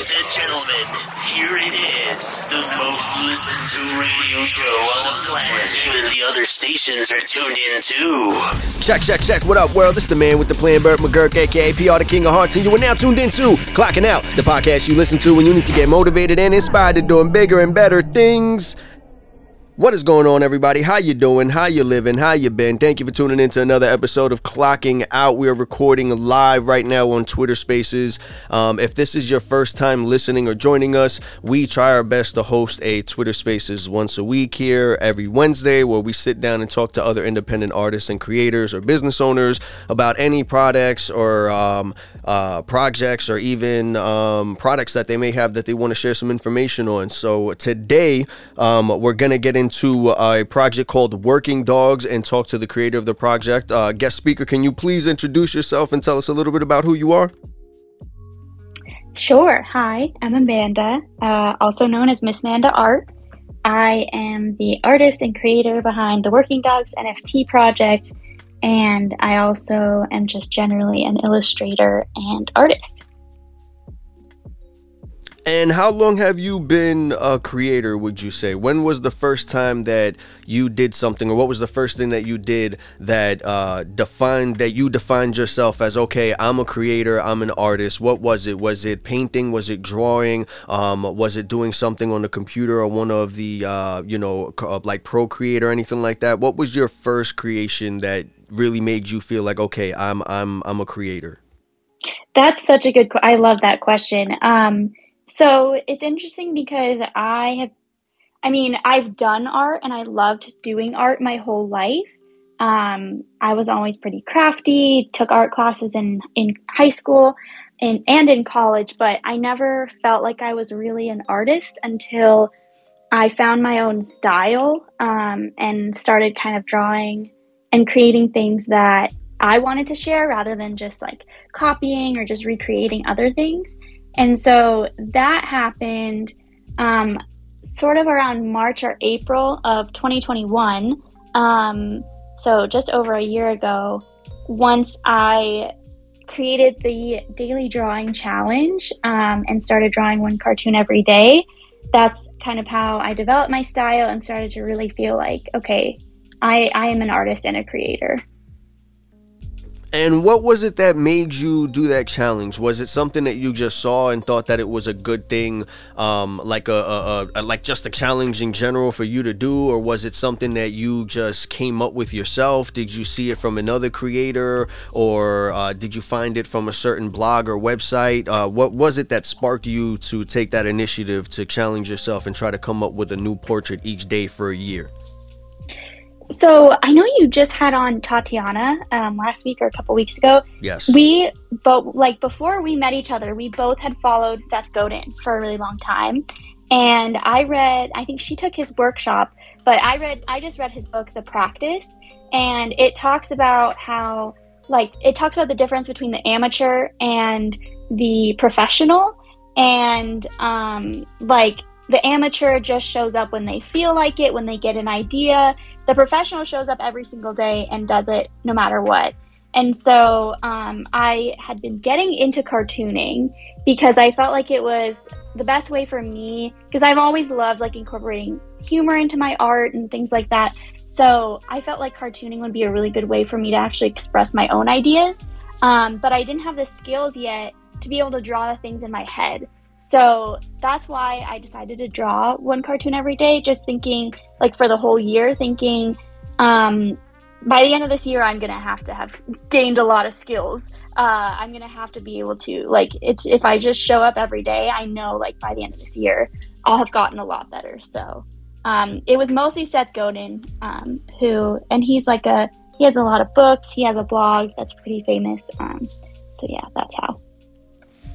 Ladies and gentlemen, here it is, the most listened to radio show on the planet. Even the other stations are tuned in too. Check, check, check. What up, world? This is the man with the plan, Bert McGurk, aka PR, the King of Hearts, and you are now tuned in to Clocking Out, the podcast you listen to when you need to get motivated and inspired to doing bigger and better things. What is going on, everybody? How you doing? How you living? How you been? Thank you for tuning in to another episode of Clocking Out. We are recording live right now on Twitter Spaces. Um, if this is your first time listening or joining us, we try our best to host a Twitter Spaces once a week here every Wednesday, where we sit down and talk to other independent artists and creators or business owners about any products or um, uh, projects or even um, products that they may have that they want to share some information on. So today, um, we're gonna get into a project called Working Dogs and talk to the creator of the project. Uh, guest speaker, can you please introduce yourself and tell us a little bit about who you are? Sure. Hi, I'm Amanda, uh, also known as Miss Manda Art. I am the artist and creator behind the Working Dogs NFT project, and I also am just generally an illustrator and artist. And how long have you been a creator, would you say? When was the first time that you did something, or what was the first thing that you did that uh, defined, that you defined yourself as, okay, I'm a creator, I'm an artist? What was it? Was it painting? Was it drawing? Um, was it doing something on the computer or one of the, uh, you know, uh, like Procreate or anything like that? What was your first creation that really made you feel like, okay, I'm, I'm, I'm a creator? That's such a good. I love that question. Um, so it's interesting because I have, I mean, I've done art and I loved doing art my whole life. Um, I was always pretty crafty, took art classes in, in high school and, and in college, but I never felt like I was really an artist until I found my own style um, and started kind of drawing and creating things that I wanted to share rather than just like copying or just recreating other things. And so that happened um, sort of around March or April of 2021. Um, so just over a year ago, once I created the daily drawing challenge um, and started drawing one cartoon every day. That's kind of how I developed my style and started to really feel like, okay, I, I am an artist and a creator. And what was it that made you do that challenge? Was it something that you just saw and thought that it was a good thing, um, like a, a, a, like just a challenge in general for you to do, or was it something that you just came up with yourself? Did you see it from another creator, or uh, did you find it from a certain blog or website? Uh, what was it that sparked you to take that initiative to challenge yourself and try to come up with a new portrait each day for a year? So I know you just had on Tatiana um, last week or a couple weeks ago. Yes. We both like before we met each other, we both had followed Seth Godin for a really long time, and I read. I think she took his workshop, but I read. I just read his book, The Practice, and it talks about how like it talks about the difference between the amateur and the professional, and um, like the amateur just shows up when they feel like it, when they get an idea. The professional shows up every single day and does it no matter what. And so um, I had been getting into cartooning because I felt like it was the best way for me because I've always loved like incorporating humor into my art and things like that. So I felt like cartooning would be a really good way for me to actually express my own ideas. Um, but I didn't have the skills yet to be able to draw the things in my head. So that's why I decided to draw one cartoon every day, just thinking, like, for the whole year, thinking, um, by the end of this year, I'm gonna have to have gained a lot of skills. Uh, I'm gonna have to be able to, like, it's if I just show up every day, I know, like, by the end of this year, I'll have gotten a lot better. So um, it was mostly Seth Godin, um, who, and he's like a, he has a lot of books, he has a blog that's pretty famous. Um, so yeah, that's how.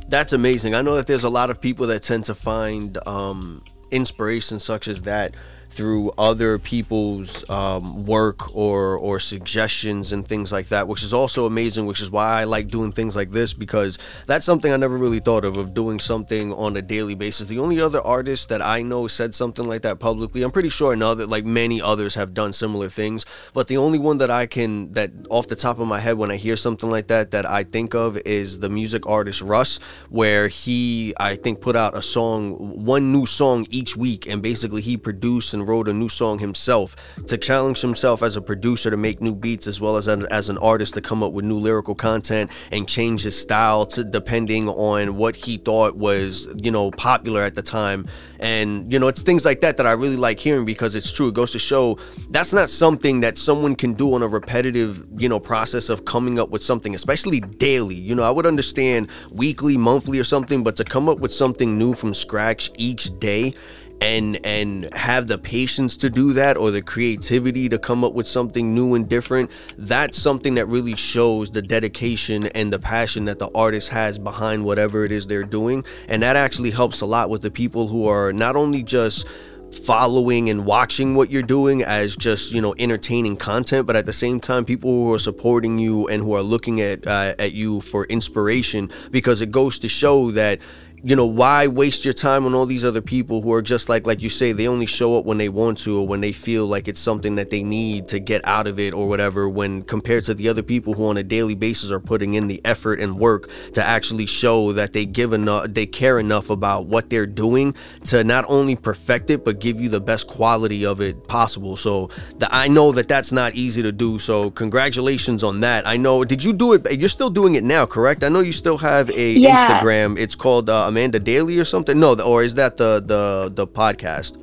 That's amazing. I know that there's a lot of people that tend to find um, inspiration such as that through other people's um, work or or suggestions and things like that, which is also amazing. Which is why I like doing things like this because that's something I never really thought of of doing something on a daily basis. The only other artist that I know said something like that publicly, I'm pretty sure I know that like many others have done similar things, but the only one that I can that off the top of my head when I hear something like that that I think of is the music artist Russ, where he I think put out a song, one new song each week, and basically he produced and wrote a new song himself to challenge himself as a producer to make new beats as well as as an artist to come up with new lyrical content and change his style to depending on what he thought was you know popular at the time. And you know it's things like that that i really like hearing because it's true. It goes to show that's not something that someone can do on a repetitive you know process of coming up with something especially daily. You know i would understand weekly monthly or something but to come up with something new from scratch each day and and have the patience to do that or the creativity to come up with something new and different that's something that really shows the dedication and the passion that the artist has behind whatever it is they're doing. And that actually helps a lot with the people who are not only just following and watching what you're doing as just you know entertaining content but at the same time people who are supporting you and who are looking at uh, at you for inspiration because it goes to show that you know why waste your time on all these other people who are just like like you say they only show up when they want to or when they feel like it's something that they need to get out of it or whatever when compared to the other people who on a daily basis are putting in the effort and work to actually show that they give enough they care enough about what they're doing to not only perfect it but give you the best quality of it possible. So the, i know that that's not easy to do so congratulations on that. I know did you do it you're still doing it now correct? I know you still have a Yeah. instagram. It's called uh, Amanda Daily or something. No, or is that the the the podcast?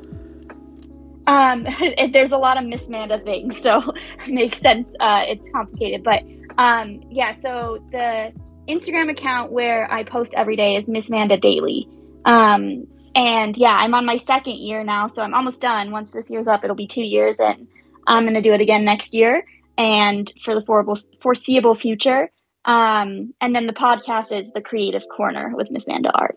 Um, there's a lot of Miss Manda things, so makes sense. Uh, it's complicated, but um, yeah. So the Instagram account where I post every day is Miss Manda Daily. Um, and yeah, I'm on my second year now, so I'm almost done. Once this year's up, it'll be two years, and I'm to do it again next year and for the foreseeable future. Um, and then the podcast is the Creative Corner with Miss Manda Art.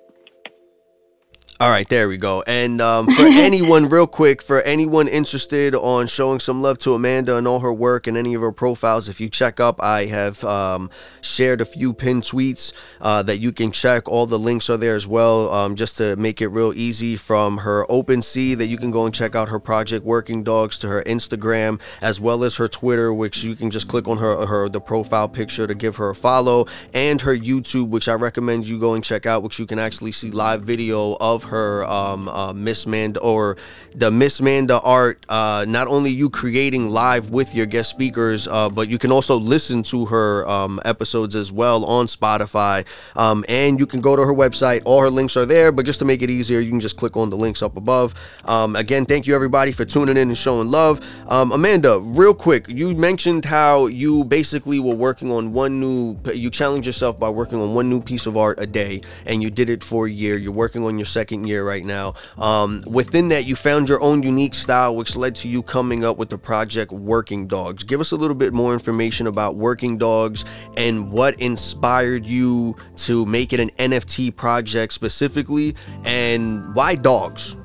All right, there we go. And um, for anyone, real quick, for anyone interested on showing some love to Amanda and all her work and any of her profiles, if you check up, I have um, shared a few pinned tweets uh, that you can check. All the links are there as well, um, just to make it real easy. From her OpenSea, that you can go and check out her project Working Dogs, to her Instagram, as well as her Twitter, which you can just click on her her the profile picture to give her a follow, and her YouTube, which I recommend you go and check out, which you can actually see live video of her um, uh, Miss Manda or the Miss Manda art. Uh, not only you creating live with your guest speakers, uh, but you can also listen to her um, episodes as well on Spotify. Um, and you can go to her website. All her links are there. But just to make it easier, you can just click on the links up above. Um, again, thank you everybody for tuning in and showing love. Um, Amanda, real quick, you mentioned how you basically were working on one new. You challenged yourself by working on one new piece of art a day, and you did it for a year. You're working on your second year right now. Um, within that, you found your own unique style, which led to you coming up with the project Working Dogs. Give us a little bit more information about Working Dogs and what inspired you to make it an NFT project specifically, and why dogs?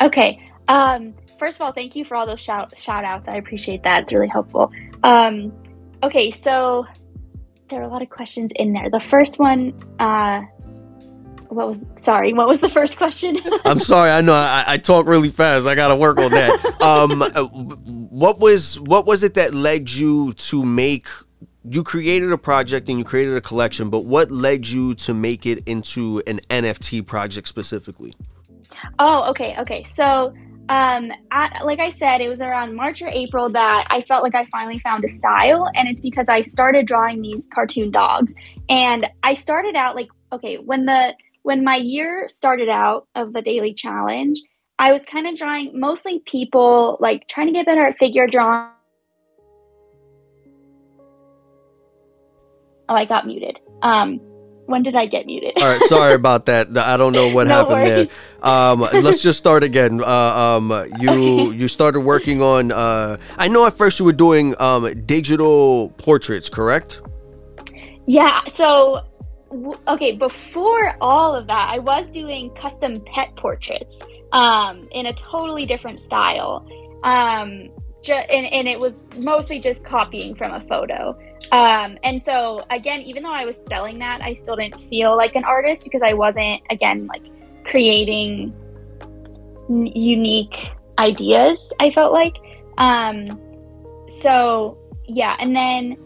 Okay. Um, first of all, thank you for all those shout shout outs. I appreciate that. It's really helpful. Um, okay, so there are a lot of questions in there. The first one, uh, what was sorry, what was the first question? I'm sorry. I know I, I talk really fast. I got to work on that. Um, uh, what was what was it that led you to make? You created a project and you created a collection, but what led you to make it into an NFT project specifically? Oh, okay, okay. So, um, at, like I said, it was around March or April that I felt like I finally found a style, and it's because I started drawing these cartoon dogs. And I started out like, okay, when the when my year started out of the daily challenge, I was kind of drawing mostly people, like trying to get better at figure drawing. Oh, I got muted. Um, when did I get muted? All right, sorry about that. I don't know what No happened worries. there. Um, let's just start again. Uh, um, you Okay. you started working on. Uh, I know at first you were doing um, digital portraits, correct? Yeah. So okay, before all of that, I was doing custom pet portraits um, in a totally different style. Um, ju- and, and it was mostly just copying from a photo. Um, and so, again, even though I was selling that, I still didn't feel like an artist because I wasn't, again, like creating n- unique ideas, I felt like. Um, so, yeah. And then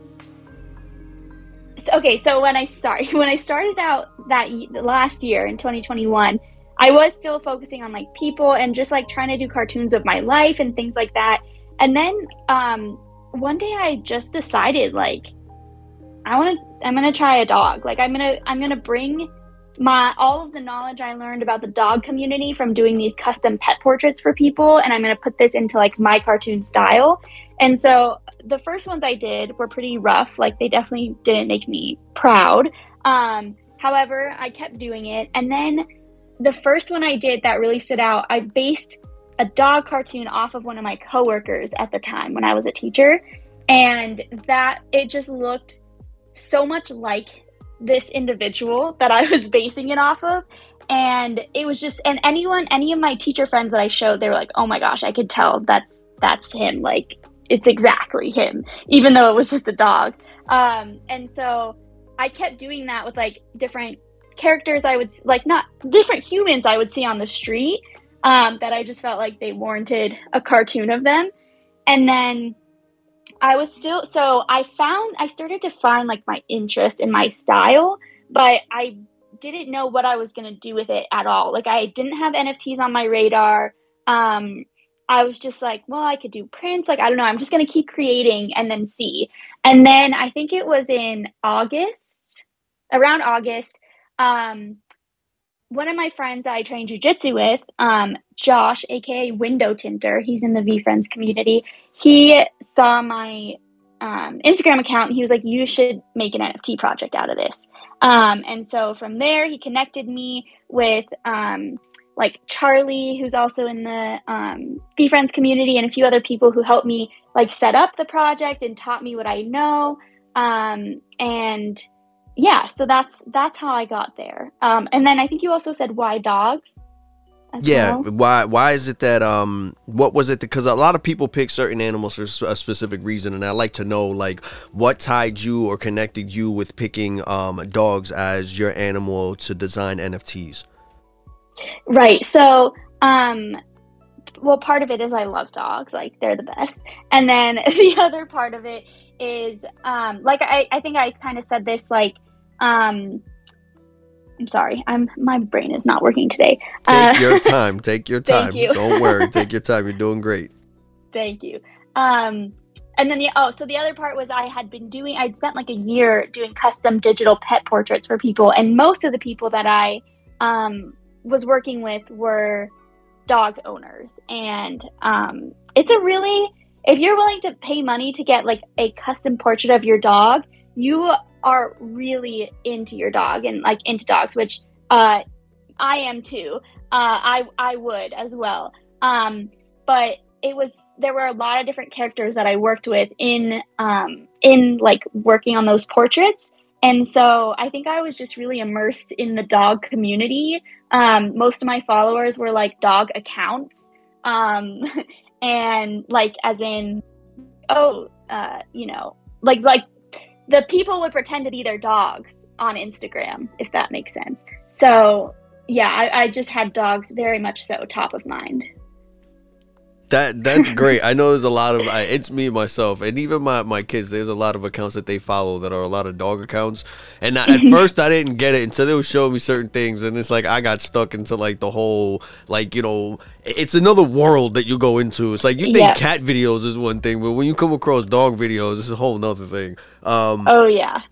okay, so when I start when I started out that last year in 2021, I was still focusing on like people and just like trying to do cartoons of my life and things like that. And then um, one day I just decided like I want to I'm going to try a dog. Like I'm going to I'm going to bring my all of the knowledge I learned about the dog community from doing these custom pet portraits for people and I'm going to put this into like my cartoon style. And so the first ones I did were pretty rough. Like they definitely didn't make me proud. Um, however, I kept doing it. And then the first one I did that really stood out, I based a dog cartoon off of one of my coworkers at the time when I was a teacher. And that it just looked so much like this individual that I was basing it off of. And it was just, and anyone, any of my teacher friends that I showed, they were like, oh my gosh, I could tell that's, that's him. Like, it's exactly him, even though it was just a dog. Um, and so I kept doing that with like different characters I would like, not different humans I would see on the street um, that I just felt like they warranted a cartoon of them. And then I was still, so I found, I started to find like my interest in my style, but I didn't know what I was going to do with it at all. Like I didn't have NFTs on my radar. Um, I was just like, well, I could do prints. Like, I don't know. I'm just going to keep creating and then see. And then I think it was in August, around August, um, one of my friends I train jujitsu with, um, Josh, aka Window Tinter, he's in the VeeFriends community. He saw my um, Instagram account. And he was like, "You should make an NFT project out of this." Um, and so from there, he connected me with um, like Charlie, who's also in the um, VeeFriends community, and a few other people who helped me like set up the project and taught me what I know. Um, and yeah, so that's that's how I got there. Um, and then I think you also said why dogs. Yeah, well. why why is it that um what was it because a lot of people pick certain animals for a specific reason and I like to know like what tied you or connected you with picking um dogs as your animal to design NFTs. Right. So, um, well, part of it is I love dogs, like they're the best. And then the other part of it is, um, like I, I think I kind of said this, like, um, I'm sorry, I'm my brain is not working today. Take Uh, your time, take your Thank time. you. Don't worry, take your time. You're doing great. Thank you. Um, and then the oh, so the other part was I had been doing. I'd spent like a year doing custom digital pet portraits for people, and most of the people that I um, was working with were dog owners, and um, it's a really if you're willing to pay money to get like a custom portrait of your dog, you are really into your dog and like into dogs, which uh, I am too. Uh, I I would as well. Um, but it was there were a lot of different characters that I worked with in um, in like working on those portraits, and so I think I was just really immersed in the dog community. Um, most of my followers were like dog accounts, um, and like as in, oh, uh, you know, like like the people would pretend to be their dogs on Instagram, if that makes sense. So yeah, I, I just had dogs very much so top of mind. That that's great. I know there's a lot of I, it's me myself and even my my kids. There's a lot of accounts that they follow that are a lot of dog accounts. And I, at first I didn't get it until they were showing me certain things, and it's like I got stuck into like the whole like you know it's another world that you go into. It's like you think Yeah. cat videos is one thing, but when you come across dog videos, it's a whole nother thing. Um, Oh yeah.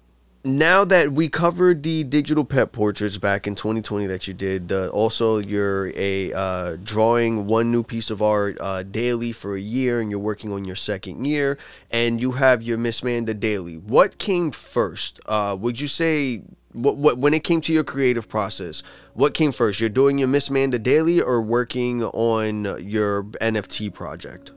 Now that we covered the digital pet portraits back in 2020 that you did uh, also you're a uh, drawing one new piece of art uh, daily for a year and you're working on your second year and you have your miss manda daily what came first uh, would you say what, what when it came to your creative process what came first you're doing your miss manda daily or working on your nft project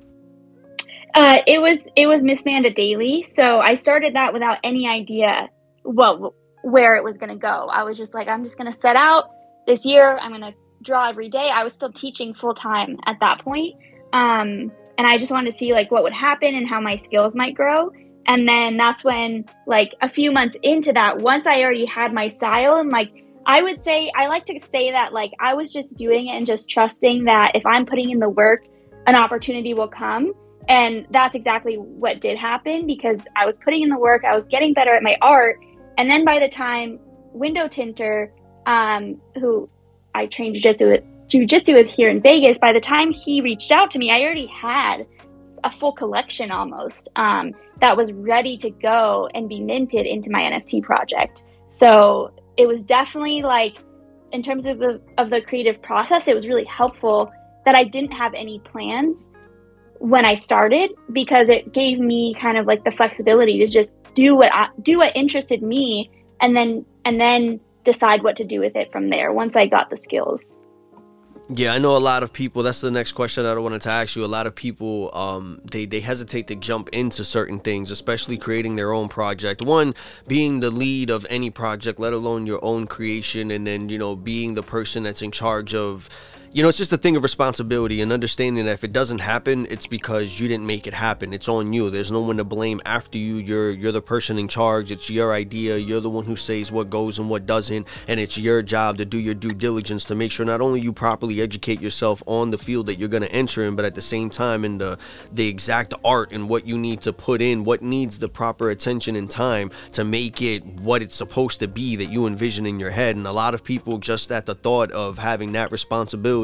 Uh, it was it was Miss Manda Daily. So I started that without any idea. Well, where it was going to go. I was just like, I'm just going to set out this year. I'm going to draw every day. I was still teaching full time at that point. Um, and I just wanted to see like what would happen and how my skills might grow. And then that's when, like, a few months into that, once I already had my style and like, I would say, I like to say that like I was just doing it and just trusting that if I'm putting in the work, an opportunity will come. And that's exactly what did happen because I was putting in the work, I was getting better at my art. And then by the time Window Tinter, um, who I trained jujitsu with, jujitsu with here in Vegas, by the time he reached out to me, I already had a full collection almost um, that was ready to go and be minted into my NFT project. So it was definitely like, in terms of the of the creative process, it was really helpful that I didn't have any plans when I started because it gave me kind of like the flexibility to just do what I, do what interested me and then and then decide what to do with it from there once I got the skills. Yeah, I know a lot of people. That's the next question that I wanted to ask you. A lot of people, um, they they hesitate to jump into certain things, especially creating their own project. One, being the lead of any project, let alone your own creation, and then you know being the person that's in charge of you know, it's just a thing of responsibility and understanding that if it doesn't happen, it's because you didn't make it happen. It's on you. There's no one to blame after you. You're you're the person in charge. It's your idea. You're the one who says what goes and what doesn't, and it's your job to do your due diligence to make sure not only you properly educate yourself on the field that you're going to enter in, but at the same time in the the exact art and what you need to put in, what needs the proper attention and time to make it what it's supposed to be that you envision in your head. And a lot of people just at the thought of having that responsibility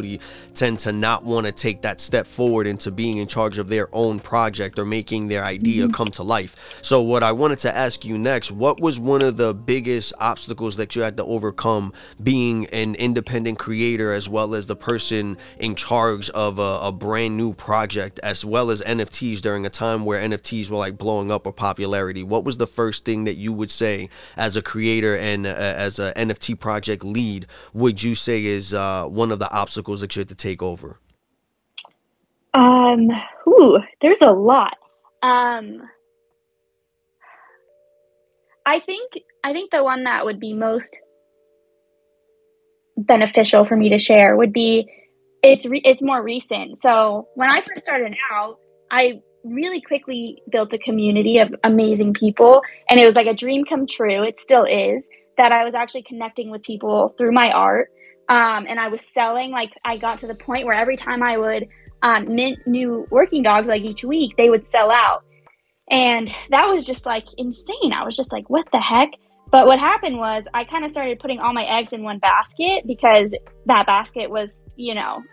tend to not want to take that step forward into being in charge of their own project or making their idea mm-hmm. come to life. So, what I wanted to ask you next, what was one of the biggest obstacles that you had to overcome being an independent creator as well as the person in charge of a, a brand new project as well as NFTs during a time where NFTs were like blowing up or popularity? What was the first thing that you would say as a creator and uh, as an NFT project lead would you say is uh, one of the obstacles? Obstacles that you had to take over? Um, ooh, there's a lot. Um, I think I think the one that would be most beneficial for me to share would be it's re- it's more recent. So when I first started out, I really quickly built a community of amazing people, and it was like a dream come true. It still is that I was actually connecting with people through my art um, and I was selling. Like I got to the point where every time I would um, mint new working dogs, like each week, they would sell out, and that was just like insane. I was just like, what the heck? But what happened was I kind of started putting all my eggs in one basket because that basket was, you know,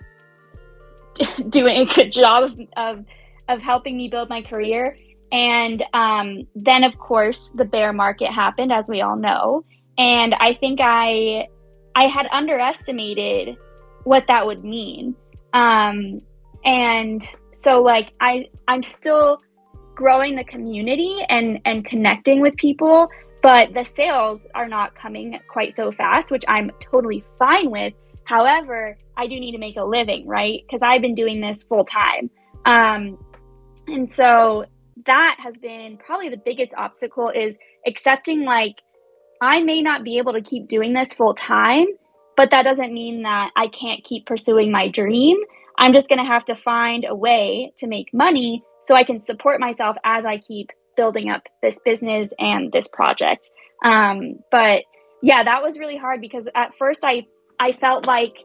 doing a good job of, of, of helping me build my career. And um, then, of course, the bear market happened, as we all know. And I think I I had underestimated what that would mean. Um, and so like I I'm still growing the community and and connecting with people, but the sales are not coming quite so fast, which I'm totally fine with. However, I do need to make a living, right? Because I've been doing this full time. Um, and so that has been probably the biggest obstacle is accepting like I may not be able to keep doing this full time, but that doesn't mean that I can't keep pursuing my dream. I'm just going to have to find a way to make money so I can support myself as I keep building up this business and this project. Um, but yeah, that was really hard because at first I I felt like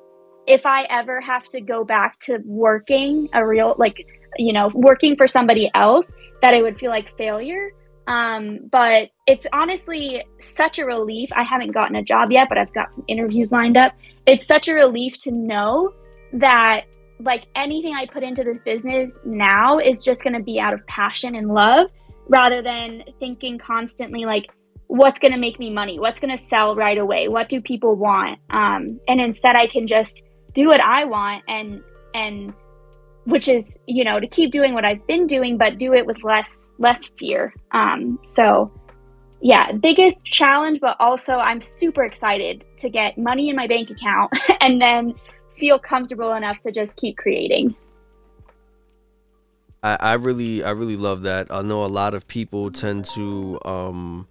if I ever have to go back to working a real like you know working for somebody else, that I would feel like failure. Um, but it's honestly such a relief. I haven't gotten a job yet, but I've got some interviews lined up. It's such a relief to know that like anything I put into this business now is just going to be out of passion and love rather than thinking constantly like what's going to make me money what's going to sell right away what do people want um, and instead i can just do what i want and and which is you know to keep doing what I've been doing, but do it with less less fear. Um, so yeah, biggest challenge, but also I'm super excited to get money in my bank account and then feel comfortable enough to just keep creating. I, I really I really love that. I know a lot of people tend to um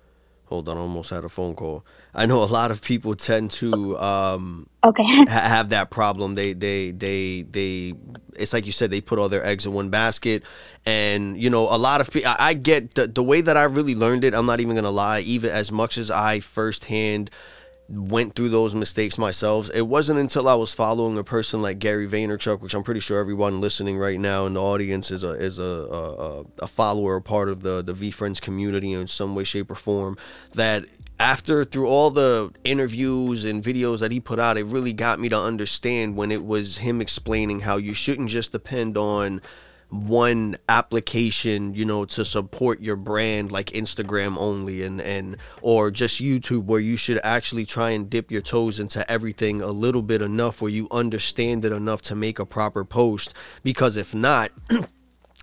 Hold on, I almost had a phone call. I know a lot of people tend to um, Okay. ha- have that problem. They, they, they, they. It's like you said, they put all their eggs in one basket, and you know, a lot of people. I I get the, the way that I really learned it. I'm not even gonna lie. Even as much as I firsthand went through those mistakes myself. It wasn't until I was following a person like Gary Vaynerchuk, which I'm pretty sure everyone listening right now in the audience is a is a a, a follower, a part of the the VeeFriends community in some way, shape, or form. That after through all the interviews and videos that he put out, it really got me to understand when it was him explaining how you shouldn't just depend on one application you know to support your brand like instagram only and and or just youtube where you should actually try and dip your toes into everything a little bit enough where you understand it enough to make a proper post. Because if not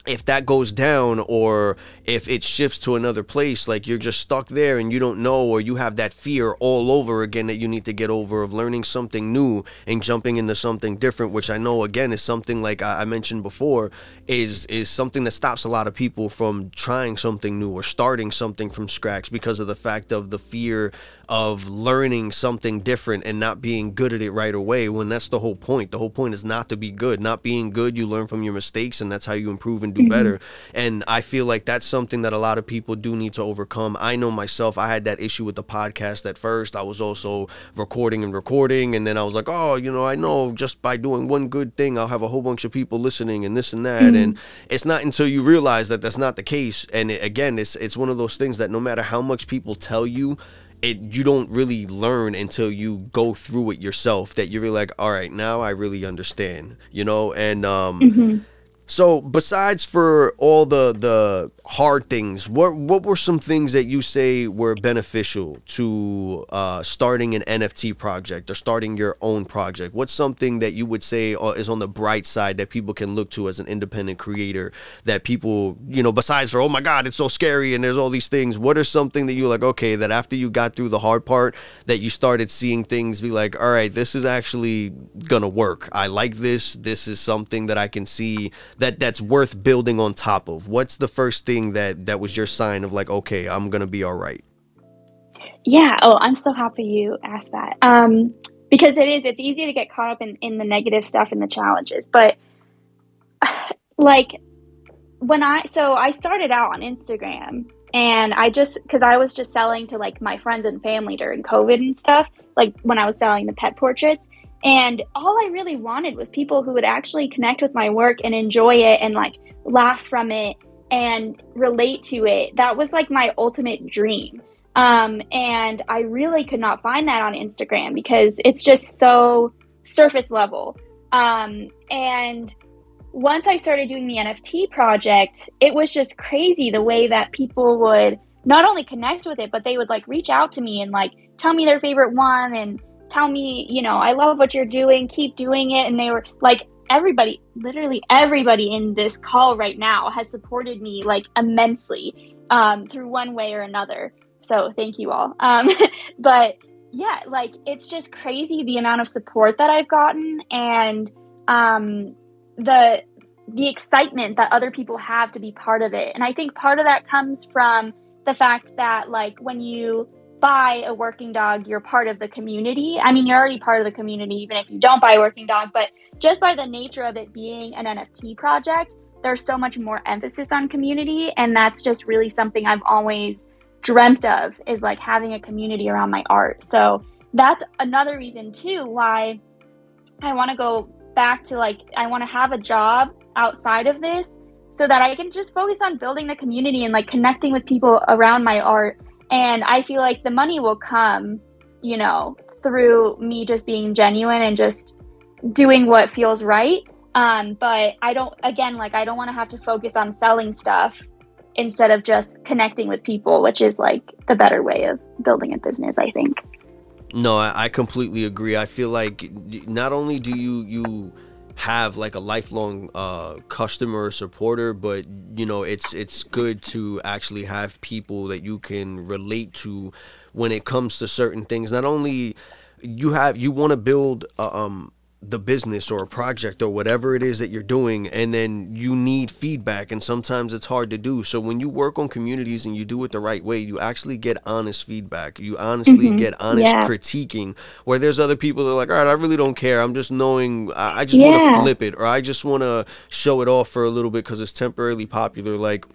if that goes down or if it shifts to another place like you're just stuck there and you don't know or you have that fear all over again that you need to get over of learning something new and jumping into something different which i know again is something like i I mentioned before is is something that stops a lot of people from trying something new or starting something from scratch because of the fact of the fear of learning something different and not being good at it right away when that's the whole point. The whole point is not to be good. Not being good you learn from your mistakes and that's how you improve and do mm-hmm. better. And i feel like that's something that a lot of people do need to overcome. I know myself i had that issue with the podcast at first. I was also recording and recording and then i was like oh you know i know just by doing one good thing i'll have a whole bunch of people listening and this and that and it's not until you realize that that's not the case. And it, again it's it's one of those things that no matter how much people tell you it you don't really learn until you go through it yourself that you're really like all right now i really understand you know? And um so besides for all the the hard things what what were some things that you say were beneficial to uh, starting an nft project or starting your own project? What's something that you would say uh, is on the bright side that people can look to as an independent creator that people you know besides for oh my god it's so scary and there's all these things what are something that you're like okay that after you got through the hard part that you started seeing things be like all right this is actually gonna work. I like this. This is something that i can see that that's worth building on top of what's the first thing that that was your sign of like okay i'm gonna be all right Yeah. Oh, I'm so happy you asked that. Um, because it is, it's easy to get caught up in, in the negative stuff and the challenges. But like when I, so I started out on Instagram and I just, because I was just selling to like my friends and family during COVID and stuff, like when I was selling the pet portraits. And all I really wanted was people who would actually connect with my work and enjoy it and like laugh from it and relate to it. That was like my ultimate dream. Um, and I really could not find that on Instagram because it's just so surface level. Um, and once I started doing the NFT project, it was just crazy the way that people would not only connect with it, but they would like reach out to me and like tell me their favorite one and tell me, you know, I love what you're doing, keep doing it. And they were like, everybody, literally everybody in this call right now has supported me like immensely um, through one way or another. So thank you all. Um, but yeah, like it's just crazy the amount of support that I've gotten and um, the the excitement that other people have to be part of it. And I think part of that comes from the fact that like when you buy a working dog, you're part of the community. I mean, you're already part of the community even if you don't buy a working dog, but just by the nature of it being an NFT project, there's so much more emphasis on community and that's just really something I've always dreamt of is like having a community around my art. So that's another reason too why I want to go back to like I want to have a job outside of this so that I can just focus on building the community and like connecting with people around my art and I feel like the money will come, you know, through me just being genuine and just doing what feels right. Um, but I don't again like I don't want to have to focus on selling stuff instead of just connecting with people, which is like the better way of building a business, I think. No, I, I completely agree. I feel like not only do you you have like a lifelong uh, customer or supporter, but you know it's it's good to actually have people that you can relate to when it comes to certain things. Not only you have you want to build a, um the business or a project or whatever it is that you're doing and then you need feedback and sometimes it's hard to do. So when you work on communities and you do it the right way you actually get honest feedback. You honestly Mhm. get honest Yeah. critiquing where there's other people that are like all right i really don't care. I'm just knowing i I just want to flip it or i just want to show it off for a little bit because it's temporarily popular. Like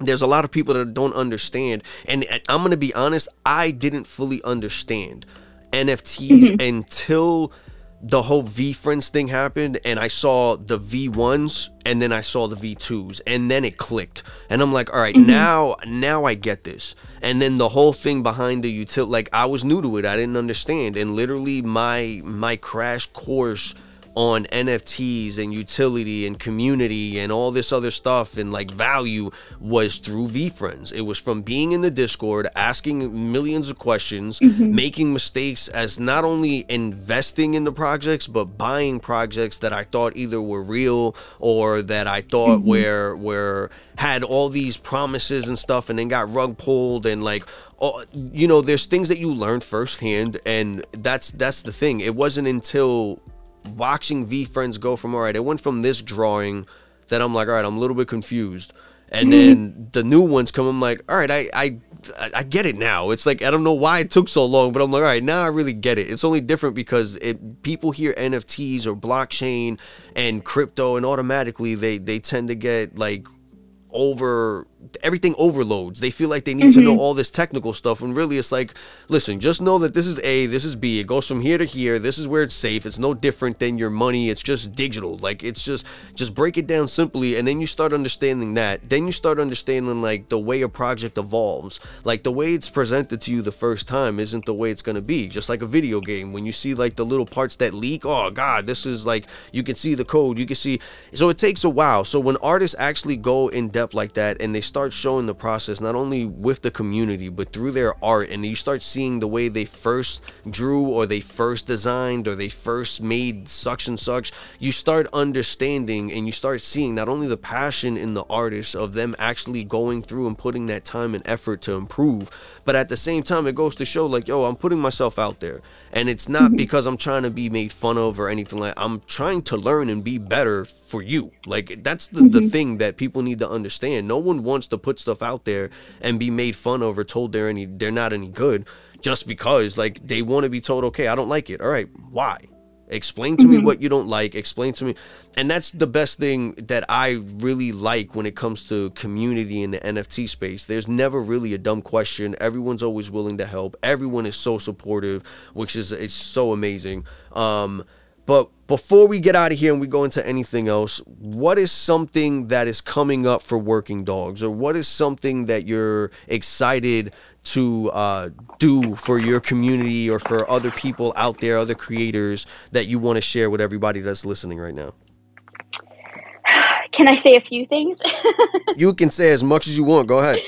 there's a lot of people that don't understand and and i'm gonna be honest i didn't fully understand nfts until the whole VeeFriends thing happened and i saw the v1s and then i saw the v2s and then it clicked. And i'm like all right, mm-hmm. now now i get this. And then the whole thing behind the utility like i was new to it. I didn't understand. And literally my my crash course on NFTs and utility and community and all this other stuff and like value was through VeeFriends. It was from being in the Discord, asking millions of questions, mm-hmm. making mistakes as not only investing in the projects but buying projects that I thought either were real or that I thought mm-hmm. were were had all these promises and stuff and then got rug pulled and like oh, you know there's things that you learn firsthand and that's that's the thing. It wasn't until watching VeeFriends go from all right, it went from this drawing that I'm like, all right, I'm a little bit confused. And mm-hmm. then the new ones come, I'm like, all right, I, I I get it now. It's like I don't know why it took so long, but I'm like, all right, now I really get it. It's only different because it people hear NFTs or blockchain and crypto, and automatically they they tend to get like over everything overloads. They feel like they need to know mm-hmm. all this technical stuff when really it's like, listen, just know that this is A, this is B. It goes from here to here. This is where it's safe. It's no different than your money. It's just digital. Like it's just just break it down simply and then you start understanding that. Then you start understanding like the way a project evolves. Like the way it's presented to you the first time isn't the way it's going to be. Just like a video game when you see like the little parts that leak, oh god, this is like you can see the code, you can see so it takes a while. So when artists actually go in depth like that and they start showing the process not only with the community but through their art and you start seeing the way they first drew or they first designed or they first made such and such you start understanding and you start seeing not only the passion in the artists of them actually going through and putting that time and effort to improve but at the same time it goes to show like yo i'm putting myself out there. And it's not mm-hmm. because i'm trying to be made fun of or anything like i'm trying to learn and be better for you. Like that's the, the mm-hmm. thing that people need to understand. No one wants to put stuff out there and be made fun of or told they're any they're not any good just because like they want to be told okay i don't like it. All right why? Explain to me what you don't like. Explain to me. And that's the best thing that i really like when it comes to community in the nft space. There's never really a dumb question. Everyone's always willing to help. Everyone is so supportive which is it's so amazing. Um but before we get out of here and we go into anything else, what is something that is coming up for Working Dogs, or what is something that you're excited to uh, do for your community or for other people out there, other creators that you want to share with everybody that's listening right now? Can I say a few things? You can say as much as you want. Go ahead.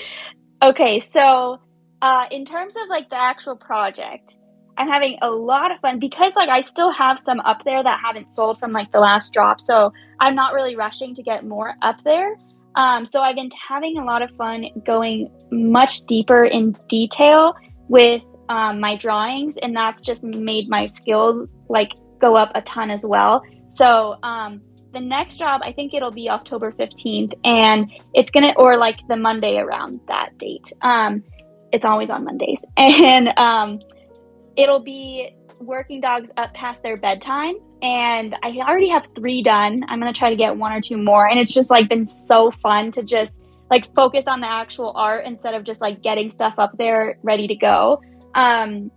okay, so uh, in terms of like the actual project, I'm having a lot of fun because like I still have some up there that haven't sold from like the last drop. So I'm not really rushing to get more up there. Um, so I've been having a lot of fun going much deeper in detail with um, my drawings, and that's just made my skills like go up a ton as well. So um, the next job, I think it'll be October 15th, and it's gonna or like the Monday around that date. Um, it's always on Mondays, and um, it'll be working dogs up past their bedtime and i already have three done. I'm going to try to get one or two more and it's just like been so fun to just like focus on the actual art instead of just like getting stuff up there ready to go. Um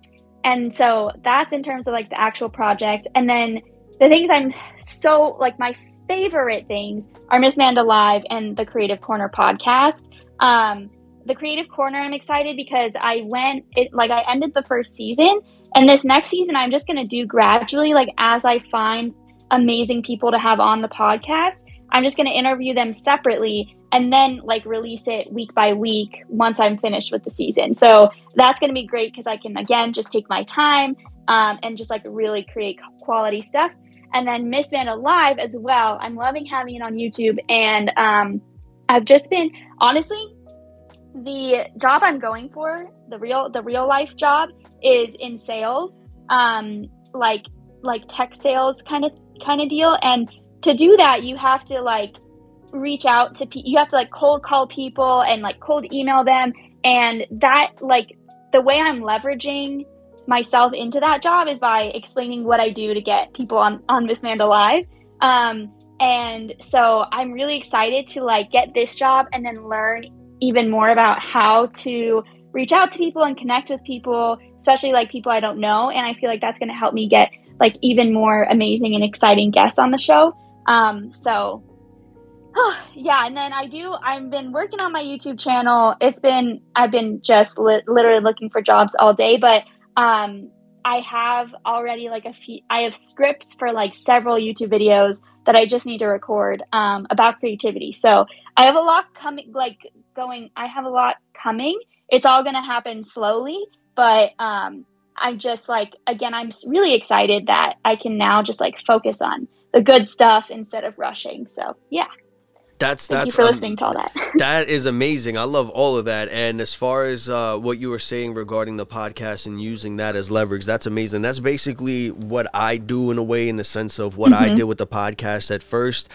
and so that's in terms of like the actual project. And then the things i'm so like my favorite things are miss manda live and the creative corner podcast. Um the creative corner i'm excited because i went it like i ended the first season and this next season i'm just going to do gradually like as i find amazing people to have on the podcast i'm just going to interview them separately and then like release it week by week once i'm finished with the season. So that's going to be great because i can again just take my time um, and just like really create quality stuff. And then miss manda live as well. I'm loving having it on youtube and um, i've just been honestly the job i'm going for the real the real life job is in sales um like like tech sales kind of kind of deal. And to do that you have to like reach out to you have to like cold call people and like cold email them. And that like the way i'm leveraging myself into that job is by explaining what i do to get people on on miss manda live. Um, and so i'm really excited to like get this job and then learn even more about how to reach out to people and connect with people especially like people i don't know and i feel like that's going to help me get like even more amazing and exciting guests on the show um, so yeah, and then I do. I've been working on my YouTube channel. It's been I've been just li- literally looking for jobs all day, but um, I have already like a few. I have scripts for like several YouTube videos that I just need to record um, about creativity. So I have a lot coming. Like going, I have a lot coming. It's all going to happen slowly, but um, I'm just like again, I'm really excited that I can now just like focus on the good stuff instead of rushing. So yeah. That's Thank that's you for um, listening to all that. that is amazing. I love all of that. And as far as uh, what you were saying regarding the podcast and using that as leverage, that's amazing. That's basically what I do in a way, in the sense of what I Mhm. did with the podcast at first.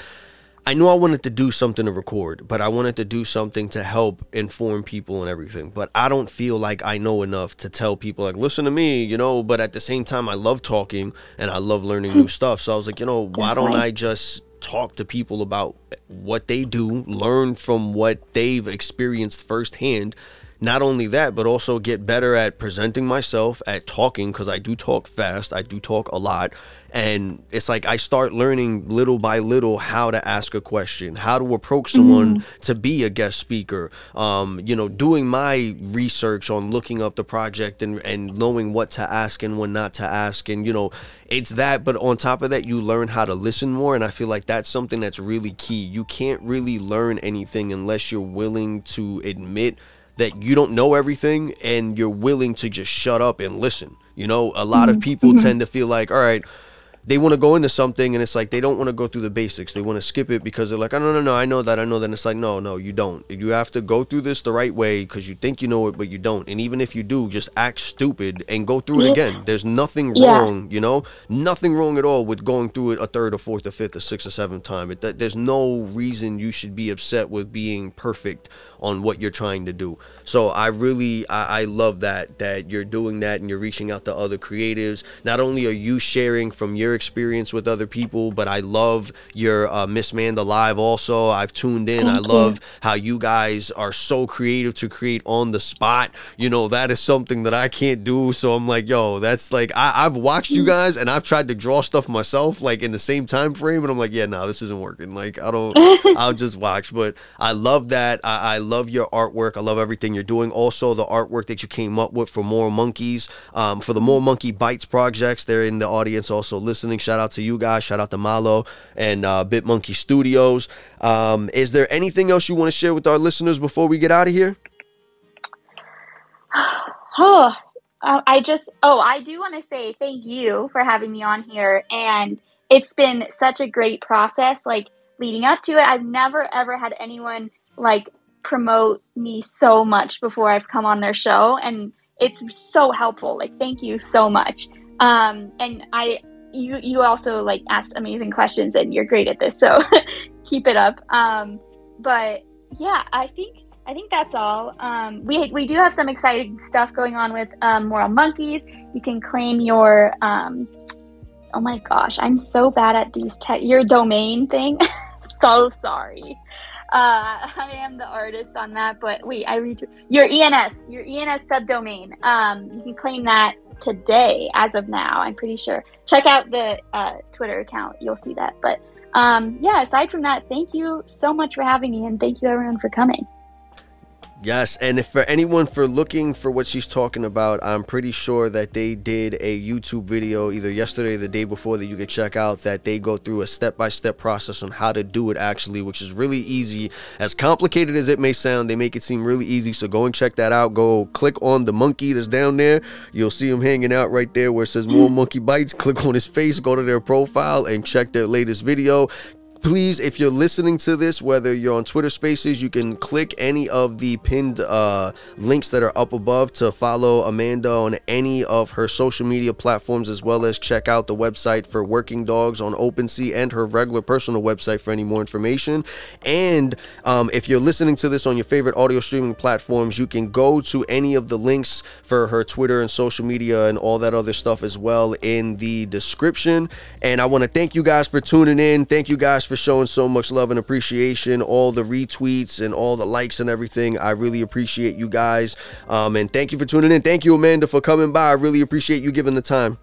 I knew I wanted to do something to record, but I wanted to do something to help inform people and everything. But I don't feel like I know enough to tell people like, listen to me, you know. But at the same time, I love talking and I love learning new hmm. stuff. So I was like, you know, why don't I just talk to people about what they do, learn from what they've experienced firsthand. Not only that, but also get better at presenting myself, at talking, because I do talk fast, I do talk a lot. And it's like I start learning little by little how to ask a question, how to approach mm-hmm. someone to be a guest speaker. Um, you know, doing my research on looking up the project and, and knowing what to ask and when not to ask. And, you know, it's that, but on top of that, you learn how to listen more. And I feel like that's something that's really key. You can't really learn anything unless you're willing to admit that you don't know everything and you're willing to just shut up and listen. You know, a lot of mm-hmm. people mm-hmm. tend to feel like, all right, they want to go into something and it's like they don't want to go through the basics. They want to skip it because they're like, oh, no, no, no, I know that, I know that. And it's like, no, no, you don't. You have to go through this the right way because you think you know it, but you don't. And even if you do, just act stupid and go through it again. There's nothing Yeah. wrong, you know, nothing wrong at all with going through it a third, or fourth, or fifth, or sixth, or seventh time. It, there's no reason you should be upset with being perfect on what you're trying to do. So I really I, I love that that you're doing that and you're reaching out to other creatives. Not only are you sharing from your experience with other people, but I love your uh, Miss Manda live. Also, I've tuned in. I Thank you. love how you guys are so creative to create on the spot. You know that is something that I can't do. So I'm like, yo, that's like I, I've watched you guys and I've tried to draw stuff myself like in the same time frame, and I'm like, yeah, no, this isn't working. Like I don't. I'll just watch. But I love that. I, I love your artwork. I love everything you're doing. Also, the artwork that you came up with for More Monkeys, um, for the More Monkey Bites projects. They're in the audience also listening. Shout out to you guys. Shout out to Malo and uh, Bit Monkey Studios. Um, is there anything else you want to share with our listeners before we get out of here? Oh, I just, oh, I do want to say thank you for having me on here. And it's been such a great process, like leading up to it. I've never, ever had anyone like promote me so much before I've come on their show. And it's so helpful. Like, thank you so much. Um, and I, you, you also like asked amazing questions and you're great at this. So keep it up. Um, but yeah, I think I think that's all. Um, we we do have some exciting stuff going on with um, Moral Monkeys. You can claim your um, oh my gosh, I'm so bad at these tech your domain thing. so sorry. Uh, I am the artist on that, but wait, I read your ENS, your ENS subdomain. Um, you can claim that today, as of now. I'm pretty sure. Check out the uh, Twitter account; you'll see that. But um, yeah, aside from that, thank you so much for having me, and thank you everyone for coming. Yes, and if for anyone for looking for what she's talking about, I'm pretty sure that they did a YouTube video either yesterday or the day before that you could check out that they go through a step-by-step process on how to do it actually, which is really easy. As complicated as it may sound, they make it seem really easy. So go and check that out. Go click on the monkey that's down there. You'll see him hanging out right there where it says more monkey bites. Click on his face, go to their profile and check their latest video please, if you're listening to this, whether you're on Twitter Spaces, you can click any of the pinned uh, links that are up above to follow Amanda on any of her social media platforms, as well as check out the website for Working Dogs on OpenSea and her regular personal website for any more information. And um, if you're listening to this on your favorite audio streaming platforms, you can go to any of the links for her Twitter and social media and all that other stuff as well in the description. And I want to thank you guys for tuning in. Thank you guys for showing so much love and appreciation, all the retweets and all the likes and everything. I really appreciate you guys. Um, and thank you for tuning in. Thank you, Amanda, for coming by. I really appreciate you giving the time.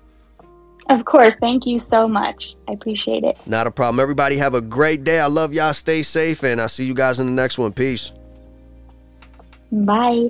Of course. Thank you so much. I appreciate it. Not a problem. Everybody have a great day. I love y'all. Stay safe, and I'll see you guys in the next one. Peace. Bye.